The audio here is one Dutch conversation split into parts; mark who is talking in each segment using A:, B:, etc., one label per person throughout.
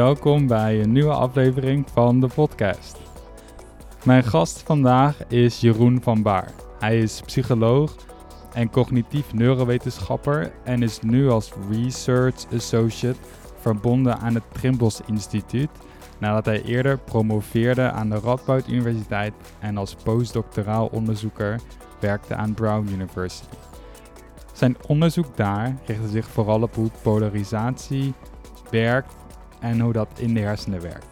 A: welkom bij een nieuwe aflevering van de podcast. Mijn gast vandaag is Jeroen van Baar. Hij is psycholoog en cognitief neurowetenschapper en is nu als Research Associate verbonden aan het Trimbos Instituut nadat hij eerder promoveerde aan de Radboud Universiteit en als postdoctoraal onderzoeker werkte aan Brown University. Zijn onderzoek daar richtte zich vooral op hoe polarisatie werkt en hoe dat in de hersenen werkt.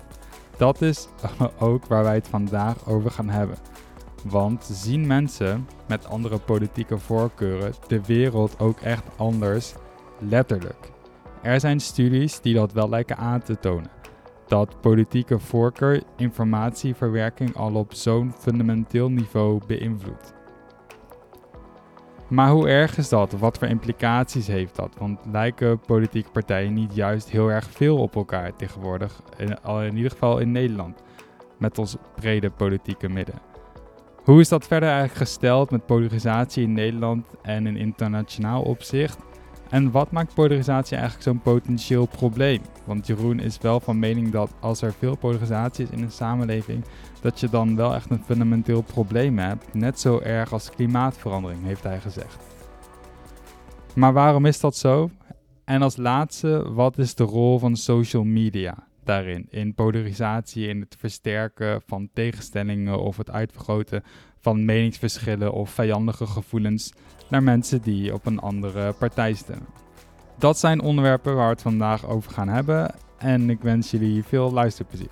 A: Dat is ook waar wij het vandaag over gaan hebben. Want zien mensen met andere politieke voorkeuren de wereld ook echt anders, letterlijk? Er zijn studies die dat wel lijken aan te tonen. Dat politieke voorkeur informatieverwerking al op zo'n fundamenteel niveau beïnvloedt. Maar hoe erg is dat? Wat voor implicaties heeft dat? Want lijken politieke partijen niet juist heel erg veel op elkaar tegenwoordig, in, al in ieder geval in Nederland, met ons brede politieke midden? Hoe is dat verder eigenlijk gesteld met polarisatie in Nederland en in internationaal opzicht? En wat maakt polarisatie eigenlijk zo'n potentieel probleem? Want Jeroen is wel van mening dat als er veel polarisatie is in een samenleving, dat je dan wel echt een fundamenteel probleem hebt. Net zo erg als klimaatverandering, heeft hij gezegd. Maar waarom is dat zo? En als laatste, wat is de rol van social media daarin? In polarisatie, in het versterken van tegenstellingen of het uitvergroten van meningsverschillen of vijandige gevoelens naar mensen die op een andere partij stemmen. Dat zijn onderwerpen waar we het vandaag over gaan hebben en ik wens jullie veel luisterplezier.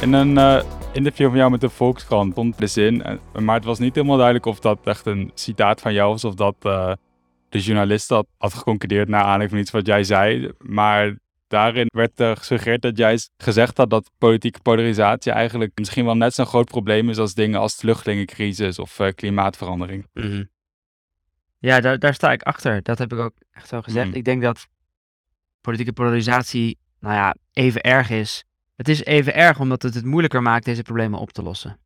A: In een uh, interview van jou met de Volkskrant stond de zin, uh, maar het was niet helemaal duidelijk of dat echt een citaat van jou was of dat uh, de journalist had, had geconcludeerd naar aanleiding van iets wat jij zei. Maar daarin werd er gesuggereerd dat jij gezegd had dat politieke polarisatie eigenlijk misschien wel net zo'n groot probleem is als dingen als vluchtelingencrisis of uh, klimaatverandering.
B: Mm -hmm. Ja, daar, daar, sta ik achter. Dat heb ik ook echt zo gezegd. Mm. Ik denk dat politieke polarisatie, nou ja, even erg is. Het is even erg omdat het het moeilijker maakt deze problemen op te lossen.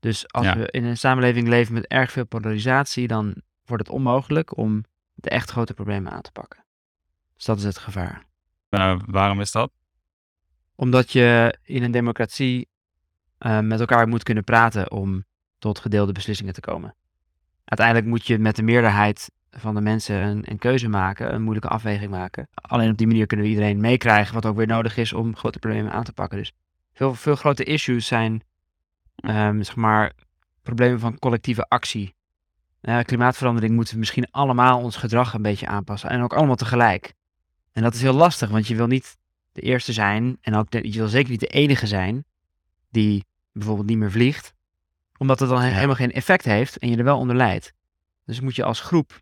B: Dus als ja. we in een samenleving leven met erg veel polarisatie, dan wordt het onmogelijk om de echt grote problemen aan te pakken. Dus dat is het gevaar.
A: Uh, waarom is dat?
B: Omdat je in een democratie uh, met elkaar moet kunnen praten om tot gedeelde beslissingen te komen. Uiteindelijk moet je met de meerderheid van de mensen een, een, keuze maken, een moeilijke afweging maken. Alleen op die manier kunnen we iedereen meekrijgen, wat ook weer nodig is om grote problemen aan te pakken. Dus veel, veel grote issues zijn, um, zeg maar, problemen van collectieve actie. Uh, klimaatverandering moeten we misschien allemaal ons gedrag een beetje aanpassen. En ook allemaal tegelijk. En dat is heel lastig, want je wil niet de eerste zijn. En ook de, je wil zeker niet de enige zijn die bijvoorbeeld niet meer vliegt. Omdat het dan ja. helemaal geen effect heeft en je er wel onder lijdt. Dus moet je als groep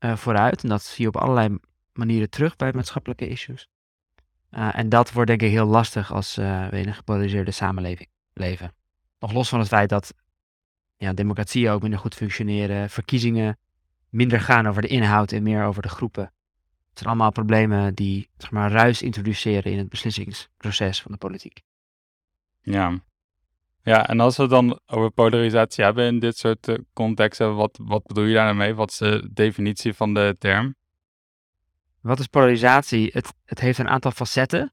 B: uh, vooruit. En dat zie je op allerlei manieren terug bij maatschappelijke issues. Uh, en dat wordt denk ik heel lastig als uh, we in een gepolariseerde samenleving leven. Nog los van het feit dat ja, democratieën ook minder goed functioneren, verkiezingen minder gaan over de inhoud en meer over de groepen. Het zijn allemaal problemen die zeg maar, ruis introduceren in het beslissingsproces van de politiek.
A: Ja. Ja, en als we dan over polarisatie hebben in dit soort uh, contexten, wat, wat bedoel je daarmee? Wat is de definitie van de term?
B: Wat is polarisatie? Het, het heeft een aantal facetten,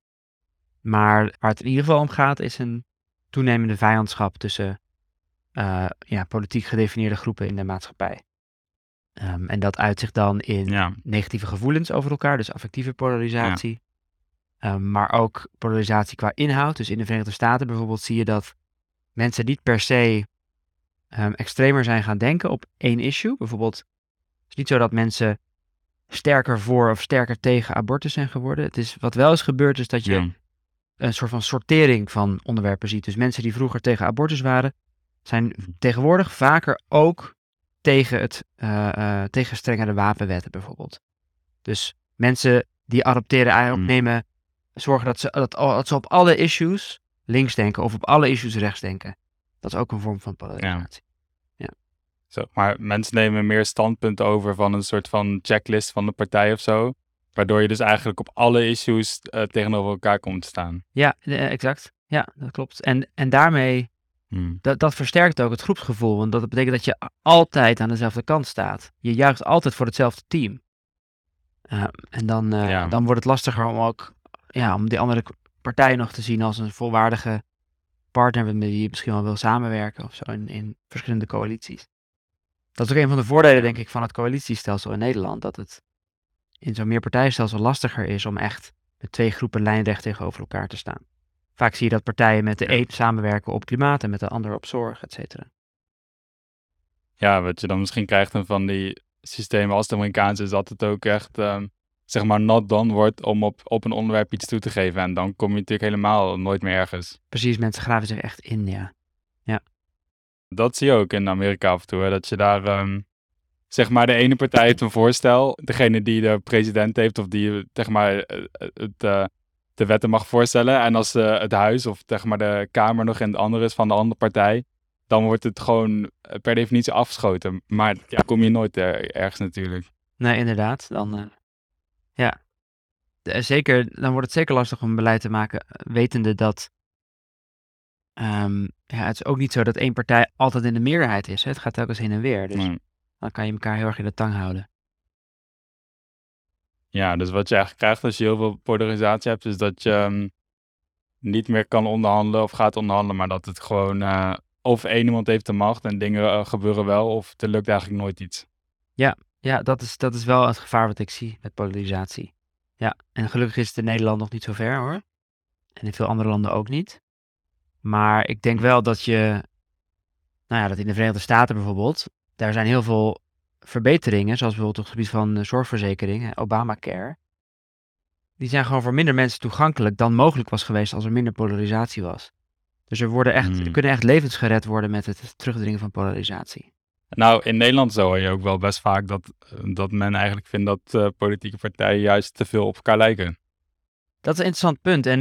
B: maar waar het in ieder geval om gaat is een toenemende vijandschap tussen uh, ja, politiek gedefinieerde groepen in de maatschappij. Um, en dat uit zich dan in ja. negatieve gevoelens over elkaar, dus affectieve polarisatie. Ja. Um, maar ook polarisatie qua inhoud. Dus in de Verenigde Staten bijvoorbeeld zie je dat mensen niet per se um, extremer zijn gaan denken op één issue. Bijvoorbeeld, het is niet zo dat mensen sterker voor of sterker tegen abortus zijn geworden. Het is, wat wel is gebeurd, is dat je ja. een soort van sortering van onderwerpen ziet. Dus mensen die vroeger tegen abortus waren, zijn tegenwoordig vaker ook tegen, het, uh, uh, tegen strengere wapenwetten bijvoorbeeld. Dus mensen die adopteren eigenlijk
A: Mhm.
B: nemen, zorgen dat ze, dat, dat ze op alle issues links denken of op alle issues rechts denken. Dat is ook een vorm van polarisatie.
A: Zo, maar mensen nemen meer standpunt over van een soort van checklist van de partij of zo. Waardoor je dus eigenlijk op alle issues eh, tegenover elkaar komt te staan.
B: Ja, eh, exact. Ja, dat klopt. En, en daarmee
A: Hmm.
B: Dat, dat versterkt ook het groepsgevoel, want dat betekent dat je altijd aan dezelfde kant staat. Je juicht altijd voor hetzelfde team. Uh, en dan, uh,
A: Ja.
B: dan wordt het lastiger om ook ja, om die andere partij nog te zien als een volwaardige partner met wie je misschien wel wil samenwerken of zo in, in verschillende coalities. Dat is ook een van de voordelen, denk ik, van het coalitiestelsel in Nederland. Dat het in zo'n meerpartijenstelsel lastiger is om echt met twee groepen lijnrecht tegenover elkaar te staan. Vaak zie je dat partijen met de
A: Ja.
B: een samenwerken op klimaat en met de ander op zorg, et cetera.
A: Ja, wat je dan misschien krijgt van die systemen als de Amerikaanse is dat het ook echt, ehm, zeg maar, not done wordt om op, op een onderwerp iets toe te geven. En dan kom je natuurlijk helemaal nooit meer ergens.
B: Precies, mensen graven zich echt in, ja.
A: Dat zie je ook in Amerika af en toe, hè, dat je daar, ehm, zeg maar, de ene partij heeft een voorstel, degene die de president heeft of die, zeg maar, eh, het, eh, de wetten mag voorstellen. En als eh, het huis of, zeg maar, de kamer nog in de andere is van de andere partij, dan wordt het gewoon eh, per definitie afgeschoten. Maar ja, kom je nooit er- ergens natuurlijk.
B: Nee, inderdaad. Dan, eh, ja. Zeker, dan wordt het zeker lastig om beleid te maken, eh, wetende dat. ehm, ja, het is ook niet zo dat één partij altijd in de meerderheid is. Hè? Het gaat telkens heen en weer. Dus dan kan je elkaar heel erg in de tang houden.
A: Ja, dus wat je eigenlijk krijgt als je heel veel polarisatie hebt, is dat je ehm, niet meer kan onderhandelen of gaat onderhandelen, maar dat het gewoon eh, of één iemand heeft de macht en dingen eh, gebeuren wel, of er lukt eigenlijk nooit iets.
B: Ja, dat is, dat is wel het gevaar wat ik zie met polarisatie. Ja, en gelukkig is het in Nederland nog niet zo ver hoor. En in veel andere landen ook niet. Maar ik denk wel dat je, nou ja, dat in de Verenigde Staten bijvoorbeeld, daar zijn heel veel verbeteringen, zoals bijvoorbeeld op het gebied van eh, zorgverzekering, Obamacare. Die zijn gewoon voor minder mensen toegankelijk dan mogelijk was geweest als er minder polarisatie was. Dus er, worden echt, er
A: Hmm.
B: kunnen echt levens gered worden met het terugdringen van polarisatie.
A: Nou, in Nederland zo hoor je ook wel best vaak dat, eh, dat men eigenlijk vindt dat eh, politieke partijen juist te veel op elkaar lijken.
B: Dat is een interessant punt. En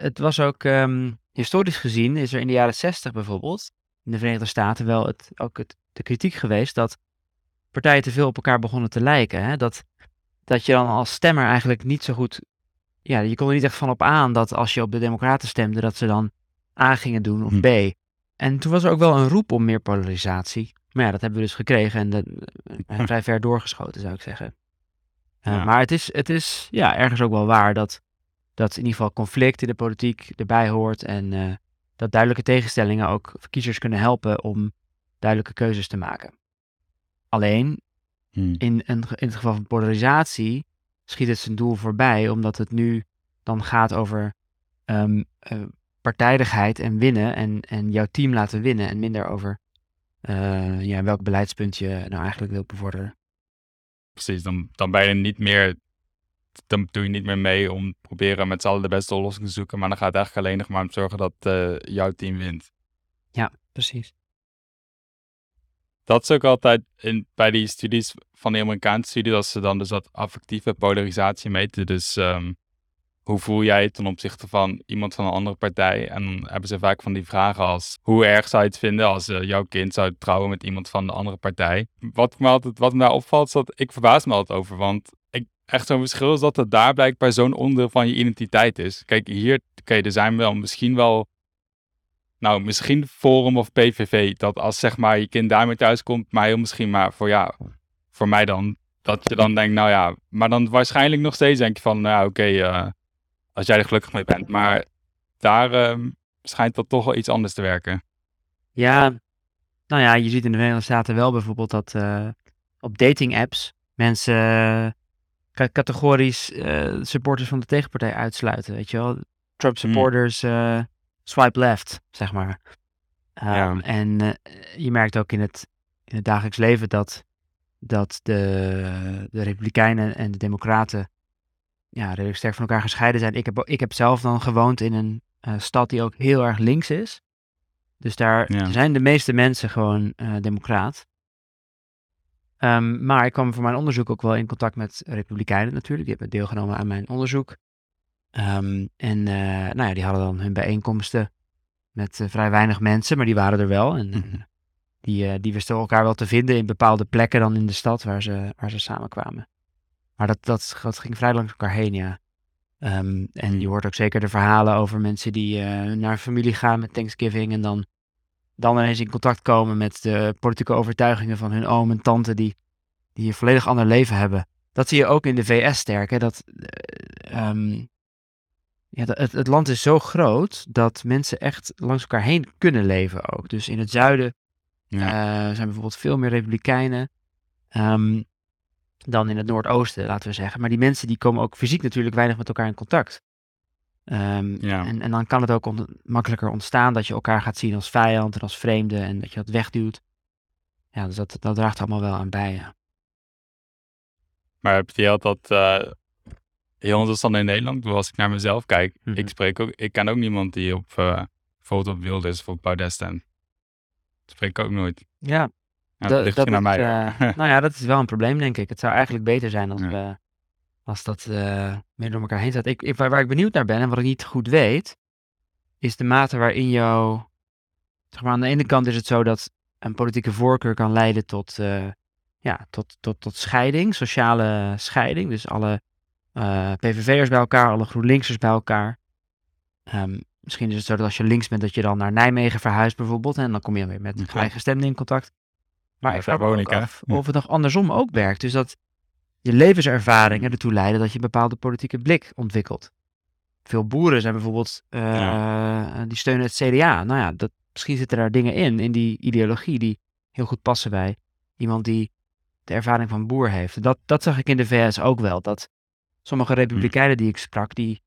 B: het was ook ehm, historisch gezien, is er in de jaren 60 bijvoorbeeld, in de Verenigde Staten wel het, ook het, de kritiek geweest dat partijen te veel op elkaar begonnen te lijken. Hè? Dat, dat je dan als stemmer eigenlijk niet zo goed, ja, je kon er niet echt van op aan dat als je op de Democraten stemde, dat ze dan A gingen doen of
A: Hm.
B: B. En toen was er ook wel een roep om meer polarisatie. Maar ja, dat hebben we dus gekregen en dat, eh, vrij ver doorgeschoten, zou ik zeggen. Eh,
A: Ja.
B: Maar het is, het is ja, ergens ook wel waar dat, dat in ieder geval conflict in de politiek erbij hoort. En eh, dat duidelijke tegenstellingen ook kiezers kunnen helpen om duidelijke keuzes te maken. Alleen
A: Hmm.
B: in, een, ge- in het geval van polarisatie schiet het zijn doel voorbij, omdat het nu dan gaat over ehm, eh, partijdigheid en winnen en, en jouw team laten winnen en minder over eh, ja, welk beleidspunt je nou eigenlijk wilt bevorderen.
A: Precies, dan, dan ben je niet meer, dan doe je niet meer mee om proberen met z'n allen de beste oplossing te zoeken, maar dan gaat het eigenlijk alleen nog maar om zorgen dat eh, jouw team wint.
B: Precies.
A: Dat is ook altijd in, bij die studies van de Amerikaanse studie, dat ze dan dus dat affectieve polarisatie meten. Dus ehm, hoe voel jij het ten opzichte van iemand van een andere partij? En dan hebben ze vaak van die vragen als, hoe erg zou je het vinden als eh, jouw kind zou trouwen met iemand van de andere partij? Wat me, altijd, wat me daar opvalt, is dat ik verbaas me altijd over, want echt zo'n verschil is dat het daar blijkbaar zo'n onderdeel van je identiteit is. Kijk, hier, oké, er zijn wel misschien wel nou, misschien Forum of PVV. Dat als zeg maar je kind daarmee thuis komt, maar heel misschien maar voor ja, voor mij dan. Dat je dan denkt, nou ja, maar dan waarschijnlijk nog steeds denk je van, nou ja, oké, eh, als jij er gelukkig mee bent. Maar daar ehm, schijnt dat toch wel iets anders te werken.
B: Ja, nou ja, je ziet in de Verenigde Staten wel bijvoorbeeld dat eh, op dating apps mensen eh, ca- categorisch supporters van de tegenpartij uitsluiten, weet je wel. Trump supporters eh, swipe left, zeg maar.
A: Ja.
B: En eh, je merkt ook in het, in het dagelijks leven dat, dat de, de Republikeinen en de Democraten ja, redelijk sterk van elkaar gescheiden zijn. Ik heb, ik heb zelf dan gewoond in een eh, stad die ook heel erg links is. Dus daar
A: Ja.
B: zijn de meeste mensen gewoon eh, democraat. Ehm, maar ik kwam voor mijn onderzoek ook wel in contact met republikeinen natuurlijk. Die hebben deelgenomen aan mijn onderzoek. Ehm, en eh, nou ja, die hadden dan hun bijeenkomsten met eh, vrij weinig mensen, maar die waren er wel. En
A: Mhm.
B: die, die wisten elkaar wel te vinden in bepaalde plekken dan in de stad waar ze, waar ze samenkwamen. Maar dat, dat, dat ging vrij langs elkaar heen, ja. Ehm, en
A: Mhm.
B: je hoort ook zeker de verhalen over mensen die eh, naar familie gaan met Thanksgiving en dan dan ineens in contact komen met de politieke overtuigingen van hun oom en tante die, die een volledig ander leven hebben. Dat zie je ook in de VS sterk. Hè? Dat, eh, ehm, ja, dat- het, het land is zo groot dat mensen echt langs elkaar heen kunnen leven ook. Dus in het zuiden
A: Ja.
B: eh, zijn bijvoorbeeld veel meer republikeinen ehm, dan in het noordoosten, laten we zeggen. Maar die mensen die komen ook fysiek natuurlijk weinig met elkaar in contact. Ehm,
A: Ja.
B: en, en dan kan het ook on- makkelijker ontstaan dat je elkaar gaat zien als vijand en als vreemde en dat je dat wegduwt. Ja, dus dat, dat draagt allemaal wel aan bij. Ja.
A: Maar heb je heel dat eh, heel interessant in Nederland? Bedoel, Als ik naar mezelf kijk,
B: Mhm.
A: ik spreek ook, ik ken ook niemand die op uh, bijvoorbeeld op Wilders of op Baudet stemt. Dat spreek ik ook nooit.
B: Ja,
A: Ja,
B: dat,
A: ligt naar
B: is,
A: mij.
B: eh, nou ja, dat is wel een probleem, denk ik. Het zou eigenlijk beter zijn als,
A: Ja.
B: we, als dat eh, meer door elkaar heen staat. Ik, ik, waar, waar ik benieuwd naar ben en wat ik niet goed weet, is de mate waarin jou. Zeg maar, aan de ene kant is het zo dat een politieke voorkeur kan leiden tot, ja, tot, tot, tot scheiding, sociale scheiding. Dus alle eh, PVV'ers bij elkaar, alle GroenLinksers bij elkaar. Ehm, misschien is het zo dat als je links bent, dat je dan naar Nijmegen verhuist bijvoorbeeld. En dan kom je weer met
A: Ja.
B: gelijkgestemden in contact. Maar
A: Ja,
B: ik vraag me ook af
A: Ja.
B: of het nog andersom ook werkt. Dus dat je levenservaringen ertoe leiden dat je een bepaalde politieke blik ontwikkelt. Veel boeren zijn bijvoorbeeld, eh, die steunen het CDA. Nou ja, dat, misschien zitten daar dingen in, in die ideologie, die heel goed passen bij iemand die de ervaring van boer heeft. Dat, dat zag ik in de VS ook wel. Dat sommige republikeinen die ik sprak, die,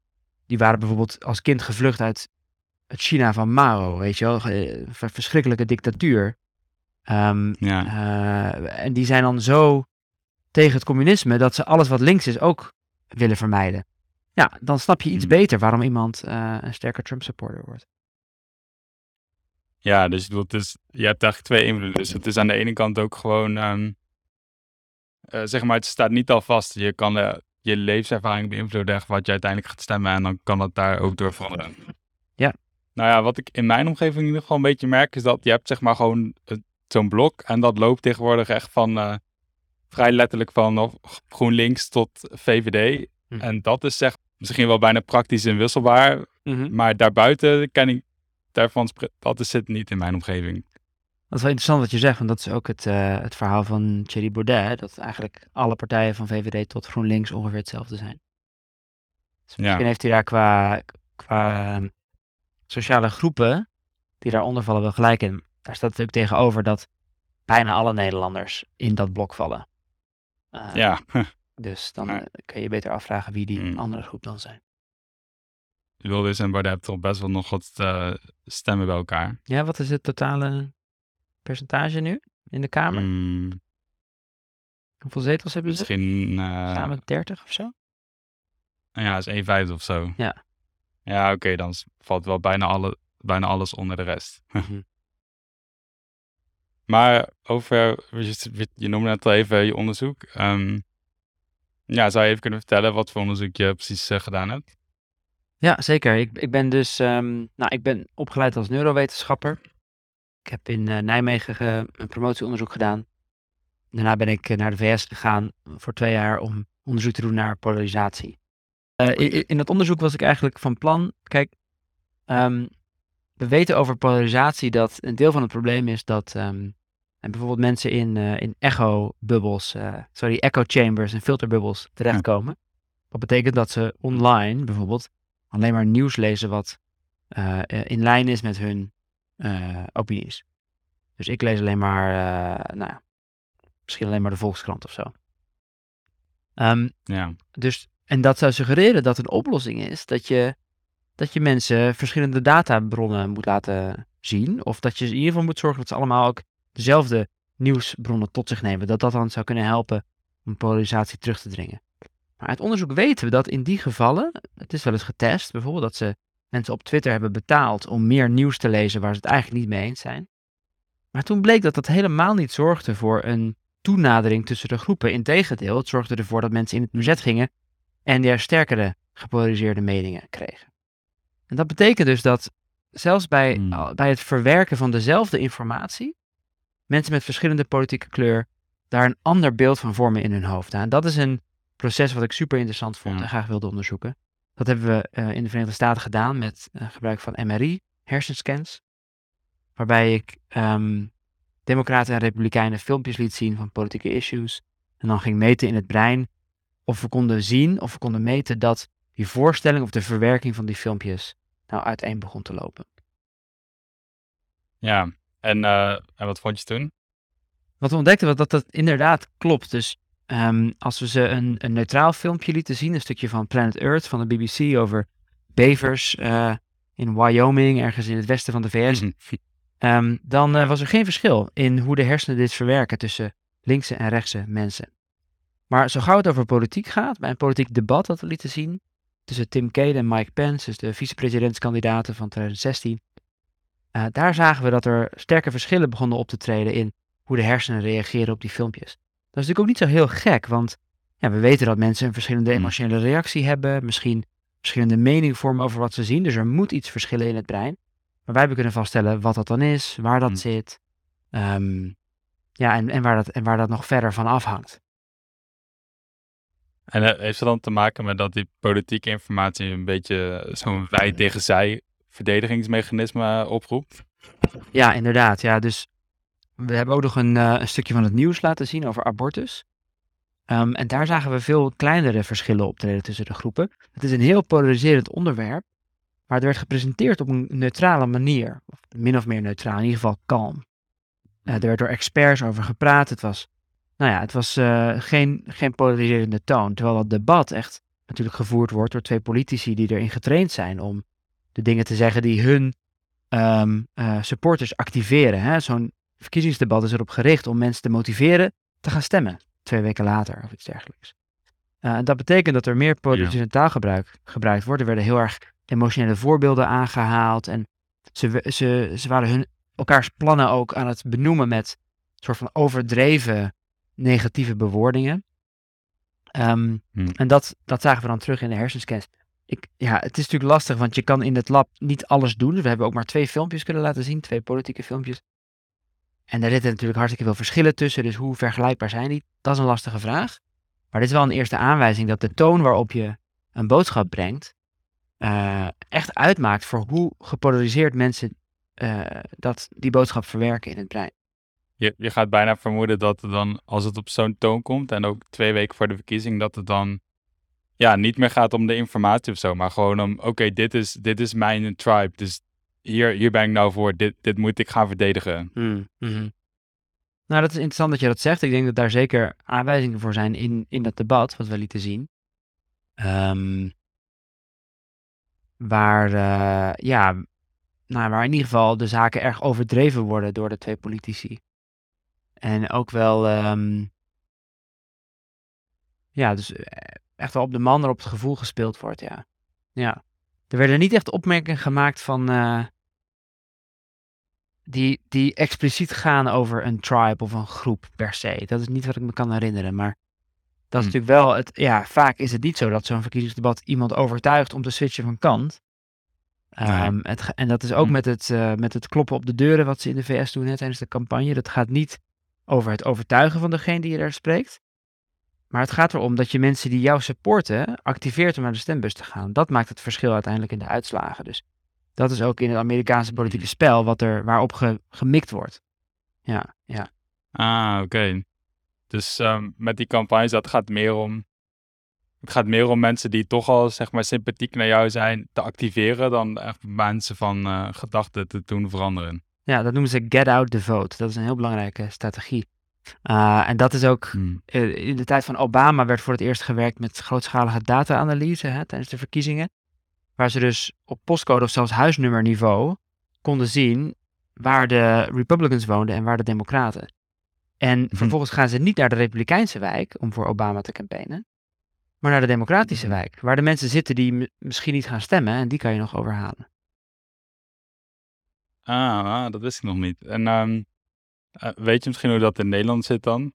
B: die waren bijvoorbeeld als kind gevlucht uit het China van Mao, weet je wel, ver- verschrikkelijke dictatuur. Ehm,
A: Ja.
B: eh, en die zijn dan zo tegen het communisme dat ze alles wat links is ook willen vermijden. Ja, dan snap je iets
A: Hmm.
B: beter waarom iemand eh, een sterker Trump-supporter wordt.
A: Ja, dus het is, je hebt eigenlijk twee invloeden. Dus het is aan de ene kant ook gewoon, ehm, eh, zeg maar, het staat niet al vast. Je kan eh, je levenservaring beïnvloeden echt wat je uiteindelijk gaat stemmen en dan kan dat daar ook door veranderen.
B: Ja.
A: Nou ja, wat ik in mijn omgeving in ieder geval een beetje merk is dat je hebt zeg maar gewoon eh, zo'n blok en dat loopt tegenwoordig echt van eh, vrij letterlijk van GroenLinks tot VVD.
B: Hm.
A: En dat is zeg misschien wel bijna praktisch inwisselbaar, maar daarbuiten ken ik daarvan, dat is het niet in mijn omgeving.
B: Dat is wel interessant wat je zegt, want dat is ook het, eh, het verhaal van Thierry Baudet, hè, dat eigenlijk alle partijen van VVD tot GroenLinks ongeveer hetzelfde zijn. Dus
A: Ja.
B: misschien heeft hij daar qua, qua ehm, sociale groepen die daaronder vallen wel gelijk in. Daar staat natuurlijk tegenover dat bijna alle Nederlanders in dat blok vallen. Eh,
A: Ja,
B: Dus dan eh, kun je beter afvragen wie die
A: Hmm.
B: andere groep dan zijn.
A: Wilders en Baudet hebben toch best wel nog wat eh, stemmen bij elkaar.
B: Ja, wat is het totale percentage nu in de Kamer?
A: Mm,
B: Hoeveel zetels hebben ze?
A: misschien, eh,
B: Samen 30 of zo?
A: ja, is 1 vijfde of zo.
B: Ja.
A: Ja, oké, dan valt wel bijna, alle, bijna alles onder de rest.
B: Mhm.
A: Maar over, je, je noemde net al even je onderzoek. Ehm, ja, zou je even kunnen vertellen wat voor onderzoek je precies eh, gedaan hebt?
B: Ja, zeker. Ik, ik ben dus ehm, nou, ik ben opgeleid als neurowetenschapper. Ik heb in eh, Nijmegen ge- een promotieonderzoek gedaan. Daarna ben ik eh, naar de VS gegaan voor twee jaar om onderzoek te doen naar polarisatie. Eh, in dat onderzoek was ik eigenlijk van plan, kijk, ehm, we weten over polarisatie dat een deel van het probleem is dat ehm, en bijvoorbeeld mensen in, eh, in echo-bubbels, eh, sorry, echo chambers en filterbubbels terechtkomen. Dat betekent dat ze online bijvoorbeeld alleen maar nieuws lezen wat eh, eh, in lijn is met hun eh, opinies. Dus ik lees alleen maar, eh, nou ja, misschien alleen maar de Volkskrant of zo. Ehm,
A: Ja,
B: dus, en dat zou suggereren dat een oplossing is dat je, dat je mensen verschillende databronnen moet laten zien. Of dat je in ieder geval moet zorgen dat ze allemaal ook dezelfde nieuwsbronnen tot zich nemen. Dat dat dan zou kunnen helpen om polarisatie terug te dringen. Maar uit onderzoek weten we dat in die gevallen, het is wel eens getest, bijvoorbeeld dat ze mensen op Twitter hebben betaald om meer nieuws te lezen waar ze het eigenlijk niet mee eens zijn. Maar toen bleek dat dat helemaal niet zorgde voor een toenadering tussen de groepen. Integendeel, het zorgde ervoor dat mensen in het verzet gingen en er sterkere gepolariseerde meningen kregen. En dat betekent dus dat zelfs bij,
A: Hmm.
B: bij het verwerken van dezelfde informatie, mensen met verschillende politieke kleur daar een ander beeld van vormen in hun hoofd. En dat is een proces wat ik super interessant vond
A: Ja.
B: en graag wilde onderzoeken. Dat hebben we eh, in de Verenigde Staten gedaan met eh, gebruik van MRI, hersenscans. waarbij ik ehm, democraten en republikeinen filmpjes liet zien van politieke issues. En dan ging meten in het brein of we konden zien of we konden meten dat die voorstelling of de verwerking van die filmpjes nou uiteen begon te lopen.
A: Ja, en, uh, en wat vond je toen?
B: Wat we ontdekten was dat dat inderdaad klopt. Dus um, als we ze een, een neutraal filmpje lieten zien, een stukje van Planet Earth van de BBC over bevers uh, in Wyoming, ergens in het westen van de VS, um, dan uh, was er geen verschil in hoe de hersenen dit verwerken tussen linkse en rechtse mensen. Maar zo gauw het over politiek gaat, bij een politiek debat dat we lieten zien, tussen Tim Kaine en Mike Pence, dus de vicepresidentskandidaten van 2016, uh, daar zagen we dat er sterke verschillen begonnen op te treden in hoe de hersenen reageren op die filmpjes. Dat is natuurlijk ook niet zo heel gek, want ja, we weten dat mensen een verschillende hmm. emotionele reactie hebben, misschien verschillende meningen vormen over wat ze zien, dus er moet iets verschillen in het brein. Maar wij hebben kunnen vaststellen wat dat dan is, waar dat hmm. zit, um, ja, en, en, waar dat, en waar dat nog verder van afhangt.
A: En uh, heeft het dan te maken met dat die politieke informatie een beetje zo'n wij tegen zij verdedigingsmechanisme oproept?
B: Ja, inderdaad. Ja, dus we hebben ook nog een, uh, een stukje van het nieuws laten zien over abortus. Um, en daar zagen we veel kleinere verschillen optreden tussen de groepen. Het is een heel polariserend onderwerp, maar het werd gepresenteerd op een neutrale manier. Of min of meer neutraal, in ieder geval kalm. Uh, er werd door experts over gepraat. Het was, nou ja, het was uh, geen, geen polariserende toon. Terwijl dat debat echt natuurlijk gevoerd wordt door twee politici die erin getraind zijn om de dingen te zeggen die hun uh, supporters activeren. Zo'n verkiezingsdebat is erop gericht om mensen te motiveren te gaan stemmen. Twee weken later of iets dergelijks. Uh, dat betekent dat er meer politieke taalgebruik gebruikt wordt. Er werden heel erg emotionele voorbeelden aangehaald. En ze, ze, ze waren hun, elkaars plannen ook aan het benoemen met een soort van overdreven negatieve bewoordingen. Um, En dat, dat zagen we dan terug in de hersenscans. Ik, ja, het is natuurlijk lastig, want je kan in het lab niet alles doen. Dus we hebben ook maar twee filmpjes kunnen laten zien, twee politieke filmpjes. En daar zitten natuurlijk hartstikke veel verschillen tussen, dus hoe vergelijkbaar zijn die? Dat is een lastige vraag. Maar dit is wel een eerste aanwijzing dat de toon waarop je een boodschap brengt, uh, echt uitmaakt voor hoe gepolariseerd mensen uh, dat, die boodschap verwerken in het brein.
A: Je, je gaat bijna vermoeden dat dan, als het op zo'n toon komt en ook twee weken voor de verkiezing, dat het dan ja, niet meer gaat om de informatie of zo, maar gewoon om, oké, dit, is, dit is mijn tribe, dus hier, hier ben ik nou voor, dit, dit moet ik gaan verdedigen.
B: Mm, -hmm. Nou, dat is interessant dat je dat zegt. Ik denk dat daar zeker aanwijzingen voor zijn in, in dat debat, wat we lieten zien. Um, waar, uh, ja, nou, waar in ieder geval de zaken erg overdreven worden door de twee politici. En ook wel, um, ja, dus eh, echt wel op de man er op het gevoel gespeeld wordt, ja. Ja. Er werden niet echt opmerkingen gemaakt van, uh, die, die expliciet gaan over een tribe of een groep per se. Dat is niet wat ik me kan herinneren, maar dat is hm. natuurlijk wel, het, ja, vaak is het niet zo dat zo'n verkiezingsdebat iemand overtuigt om te switchen van kant. Um, het, en dat is ook hm. met, het, uh, met het kloppen op de deuren wat ze in de VS doen hè, tijdens de campagne. Dat gaat niet over het overtuigen van degene die je daar spreekt. Maar het gaat erom dat je mensen die jou supporten activeert om naar de stembus te gaan. Dat maakt het verschil uiteindelijk in de uitslagen. Dus dat is ook in het Amerikaanse politieke spel wat er, waarop ge, gemikt wordt. Ja, ja.
A: Ah, oké. Dus um, met die campagnes, dat gaat meer om. Het gaat meer om mensen die toch al zeg maar sympathiek naar jou zijn te activeren dan echt mensen van uh, gedachten te doen veranderen.
B: Ja, dat noemen ze get out the vote. Dat is een heel belangrijke strategie. Uh, en dat is ook hmm. uh, in de tijd van Obama werd voor het eerst gewerkt met grootschalige data-analyse tijdens de verkiezingen. Waar ze dus op postcode of zelfs huisnummerniveau konden zien waar de Republicans woonden en waar de Democraten. En hm. vervolgens gaan ze niet naar de Republikeinse wijk om voor Obama te campaignen, maar naar de Democratische hm. wijk, waar de mensen zitten die misschien niet gaan stemmen en die kan je nog overhalen.
A: Ah, ah dat wist ik nog niet. En um, weet je misschien hoe dat in Nederland zit dan?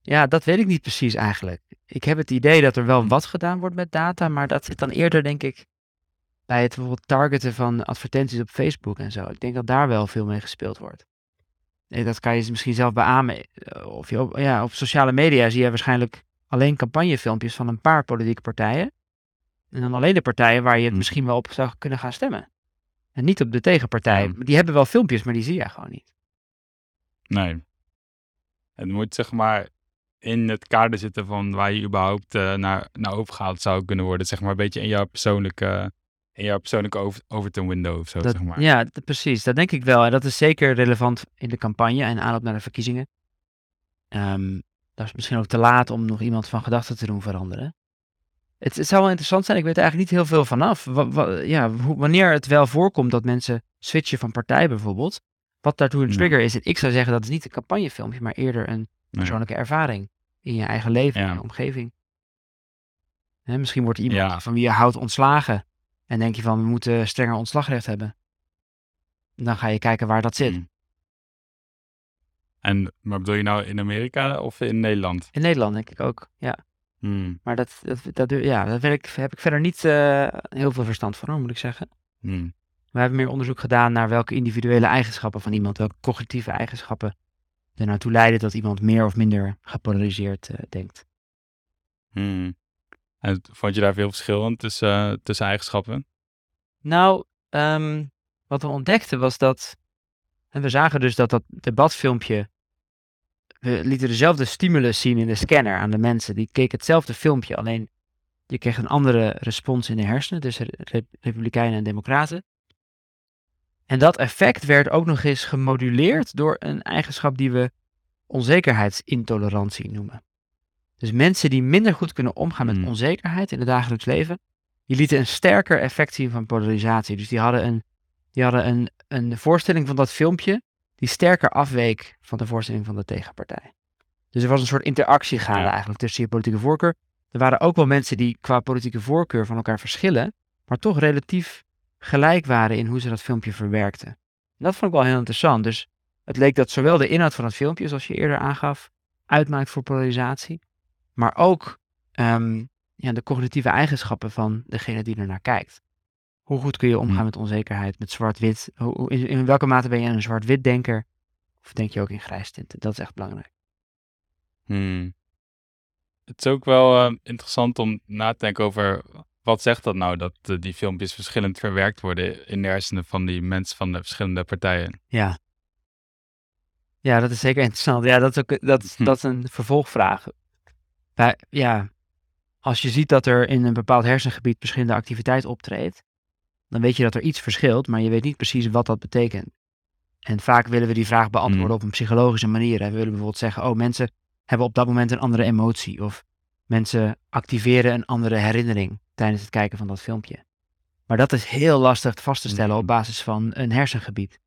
B: Ja, dat weet ik niet precies eigenlijk. Ik heb het idee dat er wel hm. wat gedaan wordt met data, maar dat zit dan eerder, denk ik, bij het bijvoorbeeld targeten van advertenties op Facebook en zo. Ik denk dat daar wel veel mee gespeeld wordt. Dat kan je misschien zelf beamen. Eh, of je op, ja, op sociale media zie je waarschijnlijk alleen campagnefilmpjes van een paar politieke partijen. En dan alleen de partijen waar je het hm. misschien wel op zou kunnen gaan stemmen. En niet op de tegenpartij.
A: Ja.
B: Die hebben wel filmpjes, maar die zie je gewoon niet.
A: Nee. Het moet zeg maar in het kader zitten van waar je überhaupt eh, naar, naar overgehaald zou kunnen worden. Zeg maar een beetje in jouw persoonlijke, in jouw persoonlijke over, Overton window of zo,
B: Dat,
A: zeg maar.
B: Ja, precies. Dat denk ik wel. En dat is zeker relevant in de campagne en aanloop naar de verkiezingen. Ehm dat is misschien ook te laat om nog iemand van gedachten te doen veranderen. Het, het zou wel interessant zijn, ik weet er eigenlijk niet heel veel vanaf. Ja, wanneer het wel voorkomt dat mensen switchen van partij bijvoorbeeld. Wat daartoe een
A: Ja.
B: trigger is. En ik zou zeggen dat is niet een campagnefilmpje, maar eerder een persoonlijke ervaring. In je eigen leven,
A: Ja.
B: je omgeving. Hè, misschien wordt iemand
A: Ja.
B: van wie je houdt ontslagen. En denk je van, we moeten strenger ontslagrecht hebben. Dan ga je kijken waar dat zit.
A: Mm. En, maar bedoel je nou in Amerika of in Nederland?
B: In Nederland denk ik ook, ja.
A: Hmm.
B: Maar dat, dat, dat, ja, daar weet ik, heb ik verder niet eh, heel veel verstand van, moet ik zeggen.
A: Hmm.
B: We hebben meer onderzoek gedaan naar welke individuele eigenschappen van iemand, welke cognitieve eigenschappen er naartoe leiden dat iemand meer of minder gepolariseerd eh, denkt.
A: Hmm. En vond je daar veel verschil tussen, eh, tussen eigenschappen?
B: Nou, ehm, wat we ontdekten was dat. En we zagen dus dat dat debatfilmpje. We lieten dezelfde stimulus zien in de scanner aan de mensen. Die keken hetzelfde filmpje, alleen je kreeg een andere respons in de hersenen. Dus re- re- Republikeinen en Democraten. En dat effect werd ook nog eens gemoduleerd door een eigenschap die we onzekerheidsintolerantie noemen. Dus mensen die minder goed kunnen omgaan met
A: Hmm.
B: onzekerheid in het dagelijks leven, die lieten een sterker effect zien van polarisatie. Dus die hadden een, die hadden een, een voorstelling van dat filmpje die sterker afweek van de voorstelling van de tegenpartij. Dus er was een soort interactie gaande
A: Ja.
B: eigenlijk tussen je politieke voorkeur. Er waren ook wel mensen die qua politieke voorkeur van elkaar verschillen, maar toch relatief gelijk waren in hoe ze dat filmpje verwerkten. En dat vond ik wel heel interessant. Dus het leek dat zowel de inhoud van het filmpje, zoals je eerder aangaf, uitmaakt voor polarisatie, maar ook ehm, ja, de cognitieve eigenschappen van degene die ernaar kijkt. Hoe goed kun je omgaan
A: Hm.
B: met onzekerheid, met zwart-wit? In, in welke mate ben je een zwart-wit denker? Of denk je ook in grijs tinten? Dat is echt belangrijk.
A: Hmm. Het is ook wel eh, interessant om na te denken over wat zegt dat nou dat eh, die filmpjes verschillend verwerkt worden in de hersenen van die mensen van de verschillende partijen.
B: Ja. Ja, dat is zeker interessant. Ja, dat is, ook, dat, is-
A: Hm.
B: dat is een vervolgvraag. Bij, ja, als je ziet dat er in een bepaald hersengebied verschillende activiteit optreedt, dan weet je dat er iets verschilt, maar je weet niet precies wat dat betekent. En vaak willen we die vraag beantwoorden
A: Mm.
B: op een psychologische manier. hè. We willen bijvoorbeeld zeggen, oh, mensen hebben op dat moment een andere emotie. Of mensen activeren een andere herinnering tijdens het kijken van dat filmpje. Maar dat is heel lastig vast te stellen op
A: Mm.
B: basis van een hersengebied.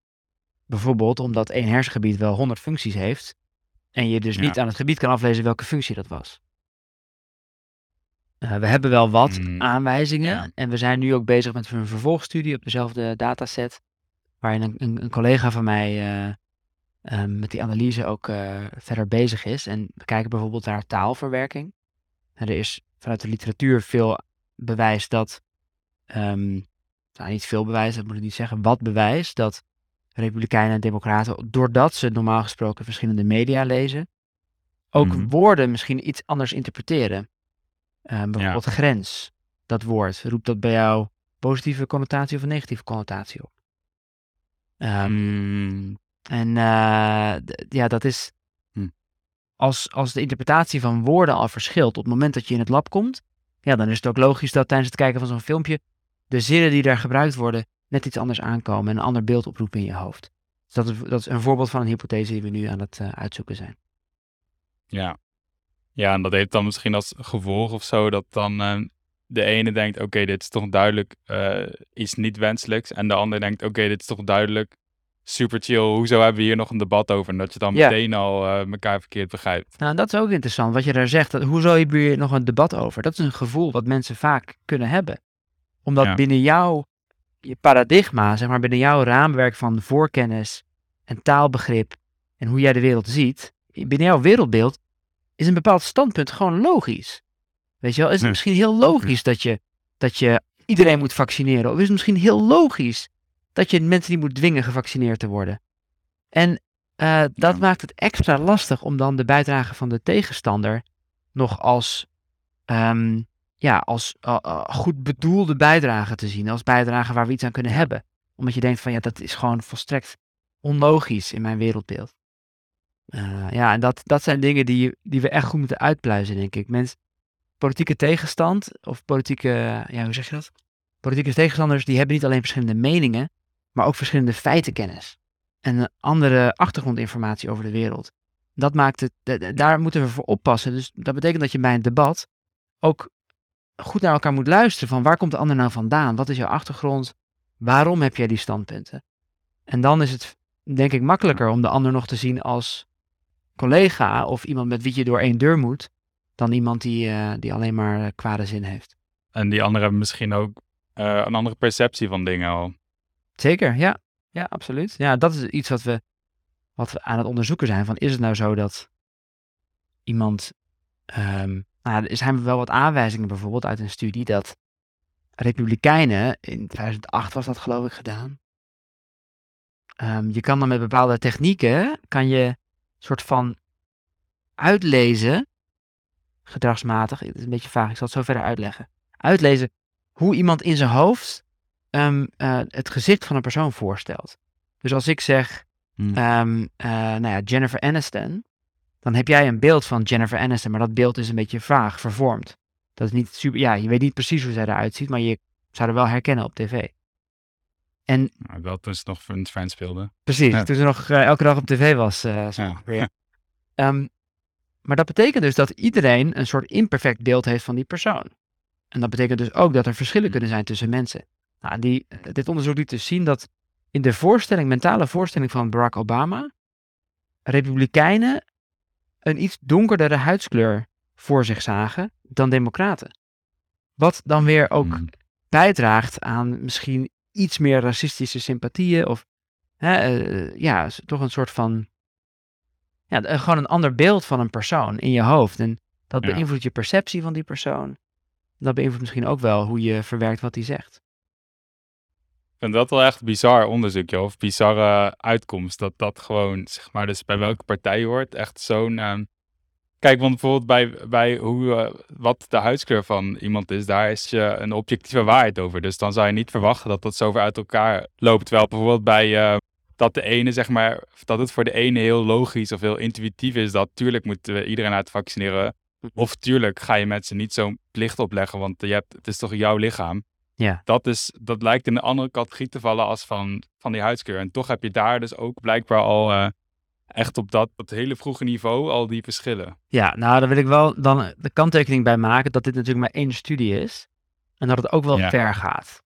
B: Bijvoorbeeld omdat één hersengebied wel 100 functies heeft. En je dus
A: Ja.
B: niet aan het gebied kan aflezen welke functie dat was. Eh, we hebben wel wat
A: Mm,
B: aanwijzingen.
A: ja.
B: En we zijn nu ook bezig met een vervolgstudie op dezelfde dataset. Waarin een, een, een collega van mij eh, eh, met die analyse ook verder bezig is. En we kijken bijvoorbeeld naar taalverwerking. En er is vanuit de literatuur veel bewijs dat. ehm, nou, niet veel bewijs, dat moet ik niet zeggen. Wat bewijs dat Republikeinen en Democraten, doordat ze normaal gesproken verschillende media lezen, ook
A: Mhm.
B: woorden misschien iets anders interpreteren. Eh, bijvoorbeeld grens, dat woord. Roept dat bij jou positieve connotatie of een negatieve connotatie op? Ehm,
A: Hmm.
B: en eh, ja, dat is.
A: Hm.
B: Als, als de interpretatie van woorden al verschilt op het moment dat je in het lab komt, ja, dan is het ook logisch dat tijdens het kijken van zo'n filmpje de zinnen die daar gebruikt worden net iets anders aankomen en een ander beeld oproepen in je hoofd. Dus dat is, dat is een voorbeeld van een hypothese die we nu aan het eh, uitzoeken zijn.
A: Ja. Ja, en dat heeft dan misschien als gevolg of zo dat dan eh, de ene denkt, oké, dit is toch duidelijk eh, iets niet wenselijks. En de ander denkt, oké, dit is toch duidelijk super chill. Hoezo hebben we hier nog een debat over? En dat je dan
B: Ja.
A: meteen al eh, elkaar verkeerd begrijpt.
B: Nou, dat is ook interessant wat je daar zegt. Dat, hoezo heb je hier nog een debat over? Dat is een gevoel wat mensen vaak kunnen hebben. Omdat
A: Ja.
B: binnen jouw je paradigma, zeg maar binnen jouw raamwerk van voorkennis en taalbegrip en hoe jij de wereld ziet, binnen jouw wereldbeeld is een bepaald standpunt gewoon logisch. Weet je wel, is het misschien heel logisch dat je, dat je iedereen moet vaccineren? Of is het misschien heel logisch dat je mensen niet moet dwingen gevaccineerd te worden? En eh, dat
A: Ja.
B: maakt het extra lastig om dan de bijdrage van de tegenstander nog als, ehm, ja, als eh, eh, goed bedoelde bijdrage te zien. Als bijdrage waar we iets aan kunnen hebben. Omdat je denkt van ja, dat is gewoon volstrekt onlogisch in mijn wereldbeeld. Uh, ja, en dat, dat zijn dingen die, die we echt goed moeten uitpluizen, denk ik. Mens, politieke tegenstand of politieke, ja, hoe zeg je dat? Politieke tegenstanders die hebben niet alleen verschillende meningen, maar ook verschillende feitenkennis. En andere achtergrondinformatie over de wereld. Dat maakt het, daar moeten we voor oppassen. Dus dat betekent dat je bij een debat ook goed naar elkaar moet luisteren van waar komt de ander nou vandaan? Wat is jouw achtergrond? Waarom heb jij die standpunten? En dan is het denk ik makkelijker om de ander nog te zien als collega of iemand met wie je door één deur moet, dan iemand die, uh, die alleen maar uh, kwade zin heeft.
A: En die anderen hebben misschien ook uh, een andere perceptie van dingen al.
B: Zeker, ja. Ja, absoluut. Ja, dat is iets wat we, wat we aan het onderzoeken zijn. Van is het nou zo dat iemand. Um, nou, er zijn wel wat aanwijzingen bijvoorbeeld uit een studie dat Republikeinen, in 2008 was dat geloof ik gedaan. Um, je kan dan met bepaalde technieken, kan je soort van uitlezen, gedragsmatig, het is een beetje vaag, ik zal het zo verder uitleggen. Uitlezen hoe iemand in zijn hoofd um, uh, het gezicht van een persoon voorstelt. Dus als ik zeg, hmm. um, uh, nou ja, Jennifer Aniston, dan heb jij een beeld van Jennifer Aniston, maar dat beeld is een beetje vaag, vervormd. Dat is niet super, ja, je weet niet precies hoe zij eruit ziet, maar je zou er wel herkennen op tv.
A: En, nou, wel toen ze nog een fan speelde.
B: Precies, toen ze nog uh, elke dag op tv was. Uh, ja. ja. Um, maar dat betekent dus dat iedereen een soort imperfect beeld heeft van die persoon. En dat betekent dus ook dat er verschillen kunnen zijn tussen mensen. Nou, die, dit onderzoek liet dus zien dat in de voorstelling, mentale voorstelling van Barack Obama, republikeinen een iets donkerdere huidskleur voor zich zagen dan democraten. Wat dan weer ook hmm. bijdraagt aan misschien iets meer racistische sympathieën of hè, uh, ja, toch een soort van, ja, gewoon een ander beeld van een persoon in je hoofd. En dat beïnvloedt je perceptie van die persoon. Dat beïnvloedt misschien ook wel hoe je verwerkt wat hij zegt.
A: Ik vind dat wel echt bizar onderzoek, joh, of bizarre uitkomst. Dat dat gewoon, zeg maar, dus bij welke partij je hoort, echt zo'n... Uh... Kijk, want bijvoorbeeld bij, bij hoe, uh, wat de huidskleur van iemand is, daar is je een objectieve waarheid over. Dus dan zou je niet verwachten dat dat zo ver uit elkaar loopt. Terwijl bijvoorbeeld bij uh, dat de ene, zeg maar, dat het voor de ene heel logisch of heel intuïtief is, dat tuurlijk moeten we iedereen uit vaccineren. Mhm. Of tuurlijk ga je mensen niet zo'n plicht opleggen, want je hebt, het is toch jouw lichaam. Ja. Dat, is, dat lijkt in een andere categorie te vallen als van, van die huidskleur. En toch heb je daar dus ook blijkbaar al uh, echt op dat, dat hele vroege niveau al die verschillen.
B: Ja, nou daar wil ik wel dan de kanttekening bij maken dat dit natuurlijk maar één studie is. En dat het ook wel ver gaat.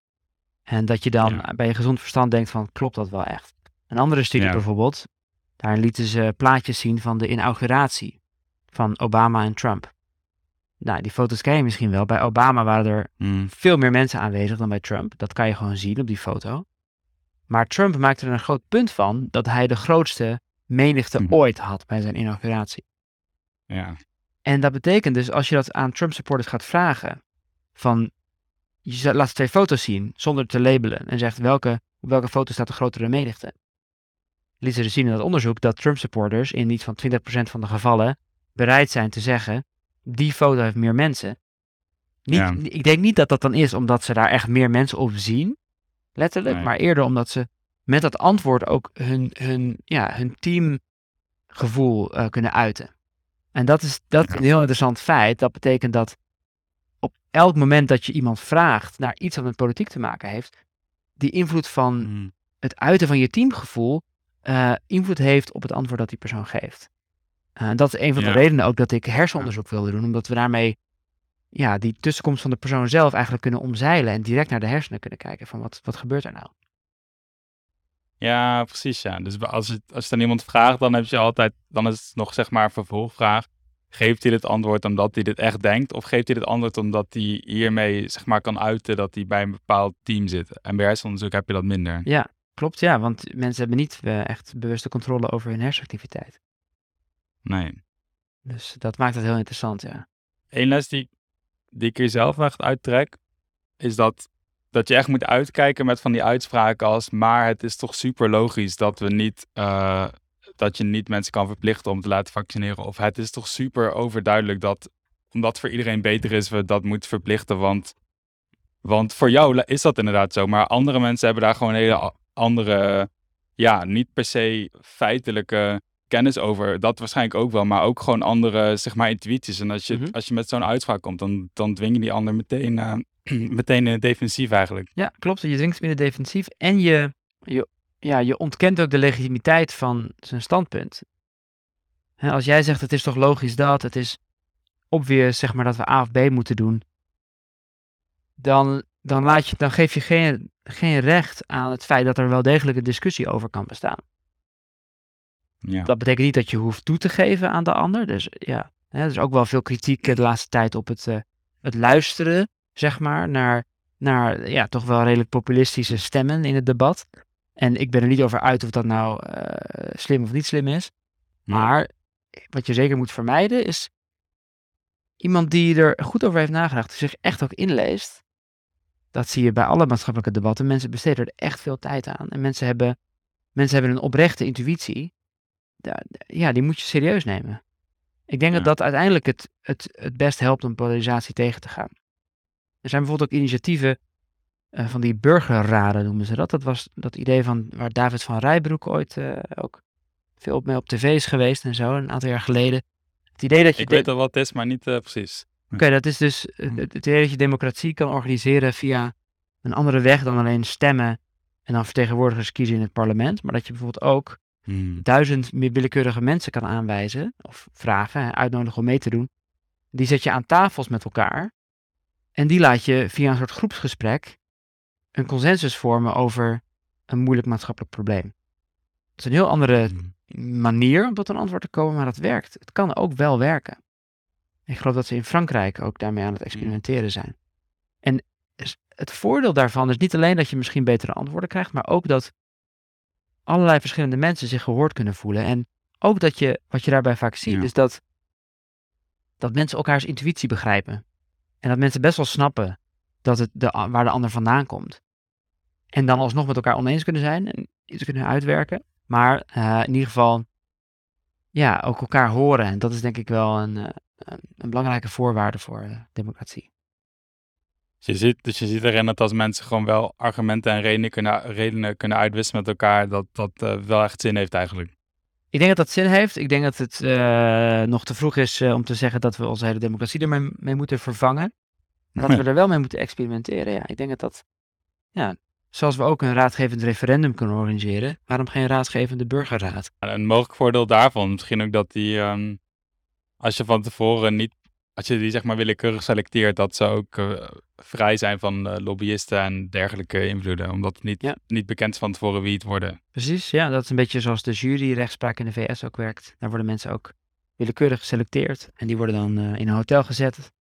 B: En dat je dan ja. bij je gezond verstand denkt van klopt dat wel echt. Een andere studie bijvoorbeeld, daar lieten ze plaatjes zien van de inauguratie van Obama en Trump. Nou, die foto's ken je misschien wel. Bij Obama waren er hmm. veel meer mensen aanwezig dan bij Trump. Dat kan je gewoon zien op die foto. Maar Trump maakte er een groot punt van dat hij de grootste menigte hmm. ooit had bij zijn inauguratie.
A: Ja.
B: En dat betekent dus, als je dat aan Trump supporters gaat vragen, van je laat twee foto's zien zonder te labelen en zegt welke, op welke foto staat de grotere menigte. Liet ze dus zien in dat onderzoek dat Trump supporters in iets van 20% van de gevallen bereid zijn te zeggen die foto heeft meer mensen. Niet, Ik denk niet dat dat dan is omdat ze daar echt meer mensen op zien, letterlijk, maar eerder omdat ze met dat antwoord ook hun, hun, ja, hun teamgevoel uh, kunnen uiten. En dat is, dat is een heel interessant feit. Dat betekent dat op elk moment dat je iemand vraagt naar iets wat met politiek te maken heeft, die invloed van mm. het uiten van je teamgevoel uh, invloed heeft op het antwoord dat die persoon geeft. Uh, dat is een van de redenen ook dat ik hersenonderzoek wilde doen, omdat we daarmee ja, die tussenkomst van de persoon zelf eigenlijk kunnen omzeilen en direct naar de hersenen kunnen kijken van wat, wat gebeurt er nou.
A: Ja, precies ja. Dus als, het, als je dan iemand vraagt, dan heb je altijd, dan is het nog zeg maar een vervolgvraag. Geeft hij dit antwoord omdat hij dit echt denkt? Of geeft hij dit antwoord omdat hij hiermee zeg maar kan uiten dat hij bij een bepaald team zit? En bij hersenonderzoek heb je dat minder.
B: Ja, klopt ja. Want mensen hebben niet uh, echt bewuste controle over hun hersenactiviteit.
A: Nee.
B: Dus dat maakt het heel interessant, ja.
A: Eén les die, die ik hier zelf echt uittrek, is dat, dat je echt moet uitkijken met van die uitspraken als, maar het is toch super logisch dat we niet, uh, dat je niet mensen kan verplichten om te laten vaccineren. Of het is toch super overduidelijk dat, omdat voor iedereen beter is, we dat moeten verplichten, want want voor jou is dat inderdaad zo. Maar andere mensen hebben daar gewoon hele andere, ja, niet per se feitelijke kennis over. Dat waarschijnlijk ook wel, maar ook gewoon andere, zeg maar, intuïties. En als je,
B: Mhm.
A: als je met zo'n uitspraak komt, dan, dan dwing je die ander meteen, eh, meteen het defensief eigenlijk.
B: Ja, klopt. Je in het defensief en je, je, ja, je ontkent ook de legitimiteit van zijn standpunt. Als jij zegt, het is toch logisch dat, het is obvious, zeg maar, dat we A of B moeten doen, dan, dan, laat je, dan geef je geen, geen recht aan het feit dat er wel degelijk een discussie over kan bestaan.
A: Ja.
B: Dat betekent niet dat je hoeft toe te geven aan de ander. Dus ja, hè, er is ook wel veel kritiek eh, de laatste tijd op het, eh, het luisteren, zeg maar, naar, naar ja, toch wel redelijk populistische stemmen in het debat. En ik ben er niet over uit of dat nou eh, slim of niet slim is. Maar wat je zeker moet vermijden is iemand die er goed over heeft nagedacht, die zich echt ook inleest. Dat zie je bij alle maatschappelijke debatten. Mensen besteden er echt veel tijd aan. En mensen hebben, mensen hebben een oprechte intuïtie. Ja, die moet je serieus nemen. Ik denk dat dat uiteindelijk het, het, het best helpt om polarisatie tegen te gaan. Er zijn bijvoorbeeld ook initiatieven eh, van die burgerraden noemen ze dat. Dat was dat idee van waar David van Rijbroek ooit eh, ook veel op mee op tv is geweest en zo, een aantal jaar geleden. Het idee dat je
A: Ik weet al wat het is, maar niet eh, precies.
B: Oké, dat is dus eh, het idee dat je democratie kan organiseren via een andere weg dan alleen stemmen en dan vertegenwoordigers kiezen in het parlement. Maar dat je bijvoorbeeld ook duizend meer willekeurige mensen kan aanwijzen of vragen, uitnodigen om mee te doen. Die zet je aan tafels met elkaar en die laat je via een soort groepsgesprek een consensus vormen over een moeilijk maatschappelijk probleem. Dat is een heel andere manier om tot een antwoord te komen, maar dat werkt. Het kan ook wel werken. Ik geloof dat ze in Frankrijk ook daarmee aan het experimenteren zijn. En het voordeel daarvan is niet alleen dat je misschien betere antwoorden krijgt, maar ook dat allerlei verschillende mensen zich gehoord kunnen voelen. En ook dat je, wat je daarbij vaak ziet,
A: Ja.
B: is dat, dat mensen elkaars intuïtie begrijpen. En dat mensen best wel snappen dat het de, waar de ander vandaan komt. En dan alsnog met elkaar oneens kunnen zijn en iets kunnen uitwerken. Maar eh, in ieder geval, ja, ook elkaar horen. En dat is denk ik wel een, eh, een, belangrijke voorwaarde voor eh, democratie.
A: Dus je, ziet, dus je ziet erin dat als mensen gewoon wel argumenten en redenen kunnen, redenen kunnen uitwisselen met elkaar, dat dat wel echt zin heeft eigenlijk.
B: Ik denk dat dat zin heeft. Ik denk dat het eh, nog te vroeg is eh, om te zeggen dat we onze hele democratie ermee mee moeten vervangen. Maar dat we er wel mee moeten experimenteren. Ja, ik denk dat dat, ja, zoals we ook een raadgevend referendum kunnen organiseren, waarom geen raadgevende burgerraad?
A: En Een mogelijk voordeel daarvan, misschien ook dat die, ehm, als je van tevoren niet, als je die zeg maar willekeurig selecteert, dat ze ook eh, vrij zijn van eh, lobbyisten en dergelijke invloeden. Omdat het niet,
B: Ja.
A: niet bekend is van tevoren wie het worden.
B: Precies, ja, dat is een beetje zoals de juryrechtspraak in de VS ook werkt. Daar worden mensen ook willekeurig geselecteerd en die worden dan eh, in een hotel gezet,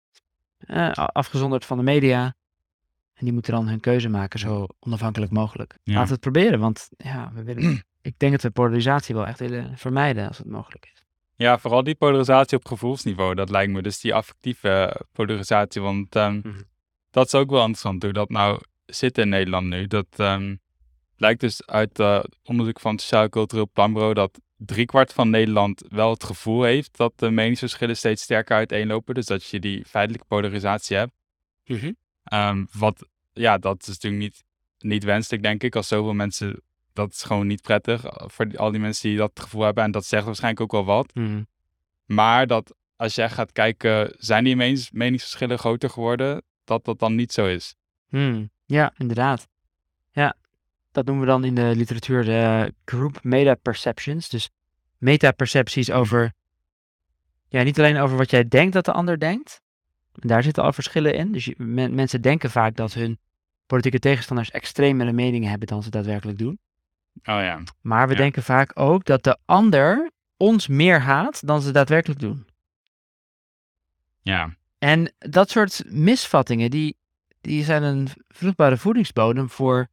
B: afgezonderd van de media. En die moeten dan hun keuze maken zo onafhankelijk mogelijk.
A: Ja.
B: Laten we het proberen, want ja, we willen, ik denk dat we polarisatie wel echt willen vermijden als het mogelijk is.
A: Ja, vooral die polarisatie op gevoelsniveau, dat lijkt me. Dus die affectieve polarisatie, want ehm,
B: Mhm.
A: dat is ook wel interessant hoe dat nou zit in Nederland nu. Dat ehm, blijkt dus uit eh, onderzoek van het Sociaal Cultureel Planbureau dat driekwart van Nederland wel het gevoel heeft dat de meningsverschillen steeds sterker uiteenlopen. Dus dat je die feitelijke polarisatie hebt. Ehm, wat, ja, dat is natuurlijk niet, niet wenselijk, denk ik. Als zoveel mensen, dat is gewoon niet prettig eh, voor al die mensen die dat gevoel hebben. En dat zegt waarschijnlijk ook wel wat.
B: Mhm.
A: Maar dat als jij gaat kijken, zijn die menings- meningsverschillen groter geworden? Dat dat dan niet zo is.
B: Hmm, Ja, inderdaad. Ja, dat noemen we dan in de literatuur de group meta-perceptions. Dus meta-percepties over, ja, niet alleen over wat jij denkt dat de ander denkt. En daar zitten al verschillen in. Dus je- men- mensen denken vaak dat hun politieke tegenstanders extremere meningen hebben dan ze daadwerkelijk doen.
A: Oh ja.
B: Maar we
A: Ja.
B: denken vaak ook dat de ander ons meer haat dan ze daadwerkelijk doen.
A: Ja.
B: En dat soort misvattingen, die, die zijn een vruchtbare voedingsbodem voor...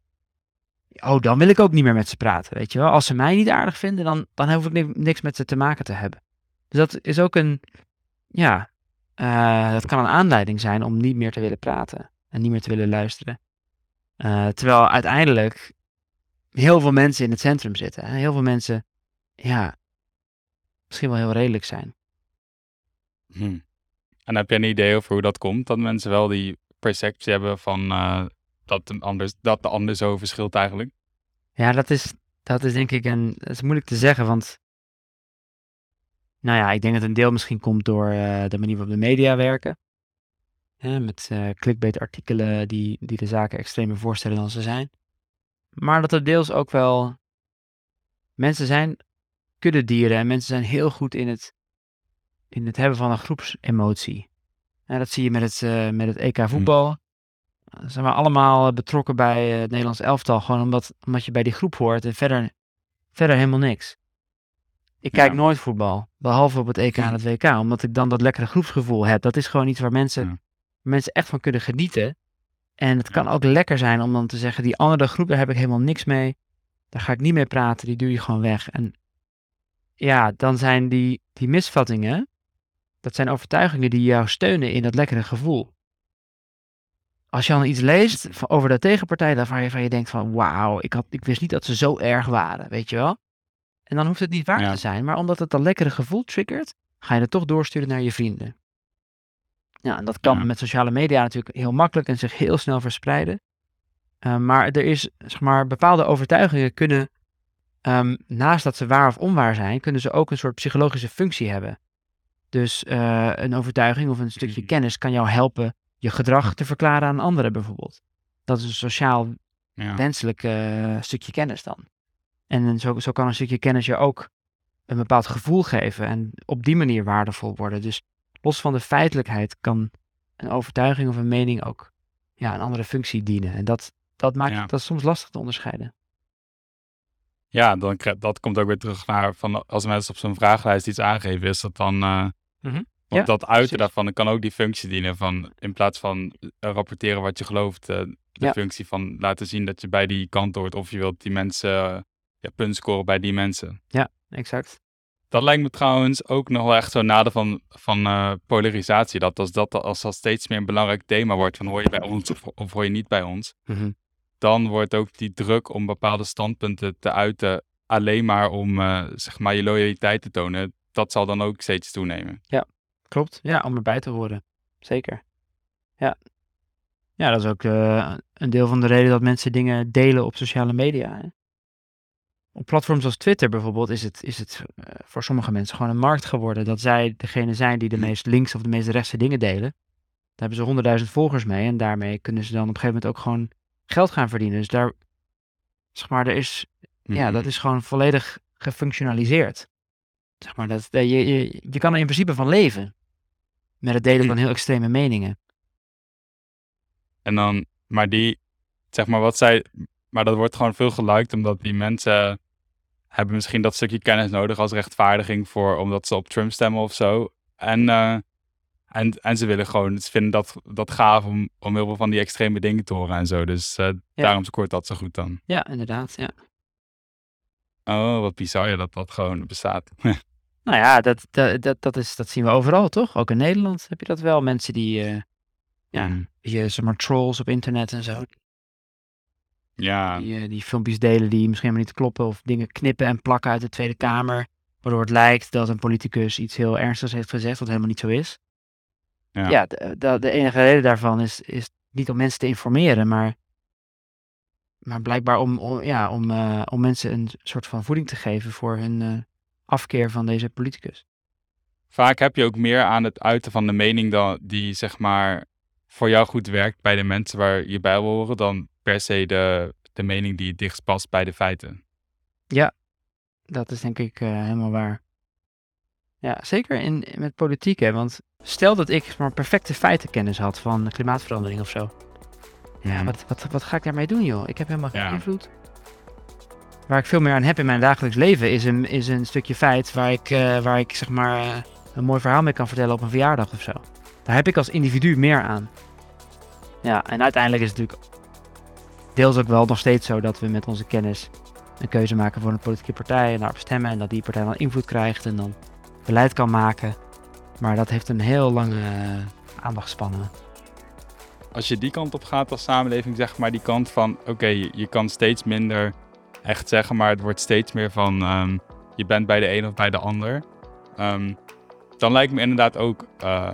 B: Oh, dan wil ik ook niet meer met ze praten, weet je wel. Als ze mij niet aardig vinden, dan, dan hoef ik ni- niks met ze te maken te hebben. Dus dat is ook een... Ja, eh, dat kan een aanleiding zijn om niet meer te willen praten. En niet meer te willen luisteren. Eh, terwijl uiteindelijk heel veel mensen in het centrum zitten. Hè? Heel veel mensen, ja, misschien wel heel redelijk zijn.
A: Hm. En heb je een idee over hoe dat komt? Dat mensen wel die perceptie hebben van eh, dat, de ander, dat de ander zo verschilt eigenlijk?
B: Ja, dat is, dat is denk ik een, dat is moeilijk te zeggen, want nou ja, ik denk dat een deel misschien komt door eh, de manier waarop de media werken. Hè, met uh, clickbait artikelen die, die de zaken extremer voorstellen dan ze zijn. Maar dat er deels ook wel mensen zijn kuddedieren en mensen zijn heel goed in het, in het hebben van een groepsemotie. En dat zie je met het, uh, met het EK hm. voetbal. Hm. Zijn we allemaal betrokken bij het Nederlands elftal, gewoon omdat, omdat je bij die groep hoort en verder, verder helemaal niks. Ik kijk nooit voetbal, behalve op het EK en het WK, omdat ik dan dat lekkere groepsgevoel heb. Dat is gewoon iets waar mensen, waar mensen echt van kunnen genieten. En het kan ook lekker zijn om dan te zeggen, die andere groep, daar heb ik helemaal niks mee. Daar ga ik niet mee praten, die duw je gewoon weg. En ja, dan zijn die, die misvattingen, dat zijn overtuigingen die jou steunen in dat lekkere gevoel. Als je dan iets leest over de tegenpartij, waarvan je, van je denkt van, wauw, ik, had, ik wist niet dat ze zo erg waren, weet je wel. En dan hoeft het niet waar te zijn, maar omdat het een lekkere gevoel triggert, ga je het toch doorsturen naar je vrienden. Ja, en dat kan met sociale media natuurlijk heel makkelijk en zich heel snel verspreiden. Uh, maar er is, zeg maar, bepaalde overtuigingen kunnen, um, naast dat ze waar of onwaar zijn, kunnen ze ook een soort psychologische functie hebben. Dus uh, een overtuiging of een stukje mm. kennis kan jou helpen je gedrag te verklaren aan anderen bijvoorbeeld. Dat is een sociaal ja. wenselijk uh, stukje kennis dan. En zo, zo kan een stukje kennis je ook een bepaald gevoel geven en op die manier waardevol worden. Dus los van de feitelijkheid kan een overtuiging of een mening ook ja, een andere functie dienen. En dat, dat maakt dat soms lastig te onderscheiden.
A: Ja, dan, dat komt ook weer terug naar van als mensen op zo'n vragenlijst iets aangeven, is dat dan. Uh, Want dat uiten daarvan kan ook die functie dienen van in plaats van eh, rapporteren wat je gelooft, uh, de functie van laten zien dat je bij die kant hoort of je wilt die mensen ja, punt scoren bij die mensen.
B: Ja, exact.
A: Dat lijkt me trouwens ook nog wel echt zo'n nadeel van, van uh, polarisatie. Dat als, dat als dat steeds meer een belangrijk thema wordt, van hoor je bij ons of, of hoor je niet bij ons, mm dan wordt ook die druk om bepaalde standpunten te uiten alleen maar om uh, zeg maar je loyaliteit te tonen. Dat zal dan ook steeds toenemen.
B: Ja, klopt. Ja, om erbij te horen. Zeker. Ja. Ja, dat is ook uh, een deel van de reden dat mensen dingen delen op sociale media. Hè? Op platforms als Twitter bijvoorbeeld is het, is het uh, voor sommige mensen gewoon een markt geworden. Dat zij degene zijn die de meest links of de meest rechtse dingen delen. Daar hebben ze honderdduizend volgers mee en daarmee kunnen ze dan op een gegeven moment ook gewoon geld gaan verdienen. Dus daar, zeg maar, er is, ja, dat mhm. is gewoon volledig gefunctionaliseerd. Zeg maar, dat, je, je, je kan er in principe van leven. Met het delen van heel extreme meningen.
A: En dan, maar die, zeg maar, wat zij, maar dat wordt gewoon veel geliked omdat die mensen hebben misschien dat stukje kennis nodig als rechtvaardiging voor omdat ze op Trump stemmen of zo. En, uh, en, en ze willen gewoon, ze vinden dat, dat gaaf om, om heel veel van die extreme dingen te horen en zo. Dus uh, daarom scoort dat zo goed dan.
B: Ja, inderdaad, ja.
A: Oh, wat bizar dat dat gewoon bestaat.
B: nou ja, dat, dat, dat, dat, is, dat zien we overal, toch? Ook in Nederland heb je dat wel. Mensen die, uh, ja, mm. je, zeg maar, trolls op internet en zo.
A: Ja.
B: Die, uh, die filmpjes delen die misschien helemaal niet kloppen. Of dingen knippen en plakken uit de Tweede Kamer. Waardoor het lijkt dat een politicus iets heel ernstigs heeft gezegd, wat helemaal niet zo is. Ja, ja de, de, de, enige reden daarvan is, is niet om mensen te informeren, maar, maar blijkbaar om, om ja, om, uh, om mensen een soort van voeding te geven voor hun uh, afkeer van deze politicus.
A: Vaak heb je ook meer aan het uiten van de mening dan die zeg maar voor jou goed werkt bij de mensen waar je bij wil horen, dan per se de, de mening die het dichtst past bij de feiten.
B: Ja, dat is denk ik uh, helemaal waar. Ja, zeker in, met politiek, hè, want stel dat ik maar perfecte feitenkennis had van klimaatverandering of zo. Ja, mhm. wat, wat, wat ga ik daarmee doen, joh? Ik heb helemaal geen invloed. Waar ik veel meer aan heb in mijn dagelijks leven is een, is een stukje feit waar ik, uh, waar ik zeg maar uh, een mooi verhaal mee kan vertellen op een verjaardag of zo. Daar heb ik als individu meer aan. Ja, en uiteindelijk is het natuurlijk deels ook wel nog steeds zo dat we met onze kennis een keuze maken voor een politieke partij en daarop stemmen en dat die partij dan invloed krijgt en dan beleid kan maken. Maar dat heeft een heel lange uh, aandachtspannen.
A: Als je die kant op gaat als samenleving, zeg maar die kant van oké, je, kan steeds minder echt zeggen, maar het wordt steeds meer van um, je bent bij de een of bij de ander. Um, dan lijkt me inderdaad ook uh,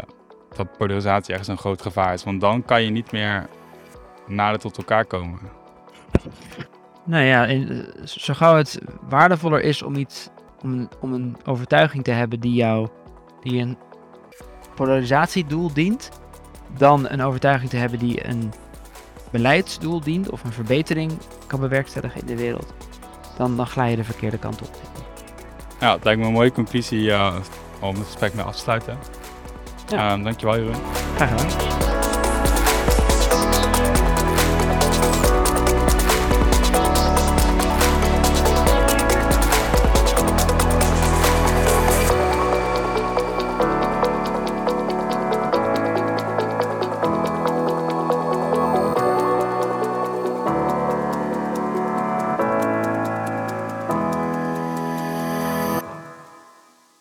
A: dat polarisatie ergens een groot gevaar is. Want dan kan je niet meer nader tot elkaar komen.
B: Nou ja, eh, zo gauw het waardevoller is om iets, om, om een overtuiging te hebben die jou, die een polarisatiedoel dient, dan een overtuiging te hebben die een beleidsdoel dient of een verbetering kan bewerkstelligen in de wereld, dan, dan glij je de verkeerde kant op.
A: Ja, het lijkt me een mooie conclusie uh, om het gesprek mee af te sluiten. Ja. Uh, dankjewel Jeroen.
B: Graag gedaan.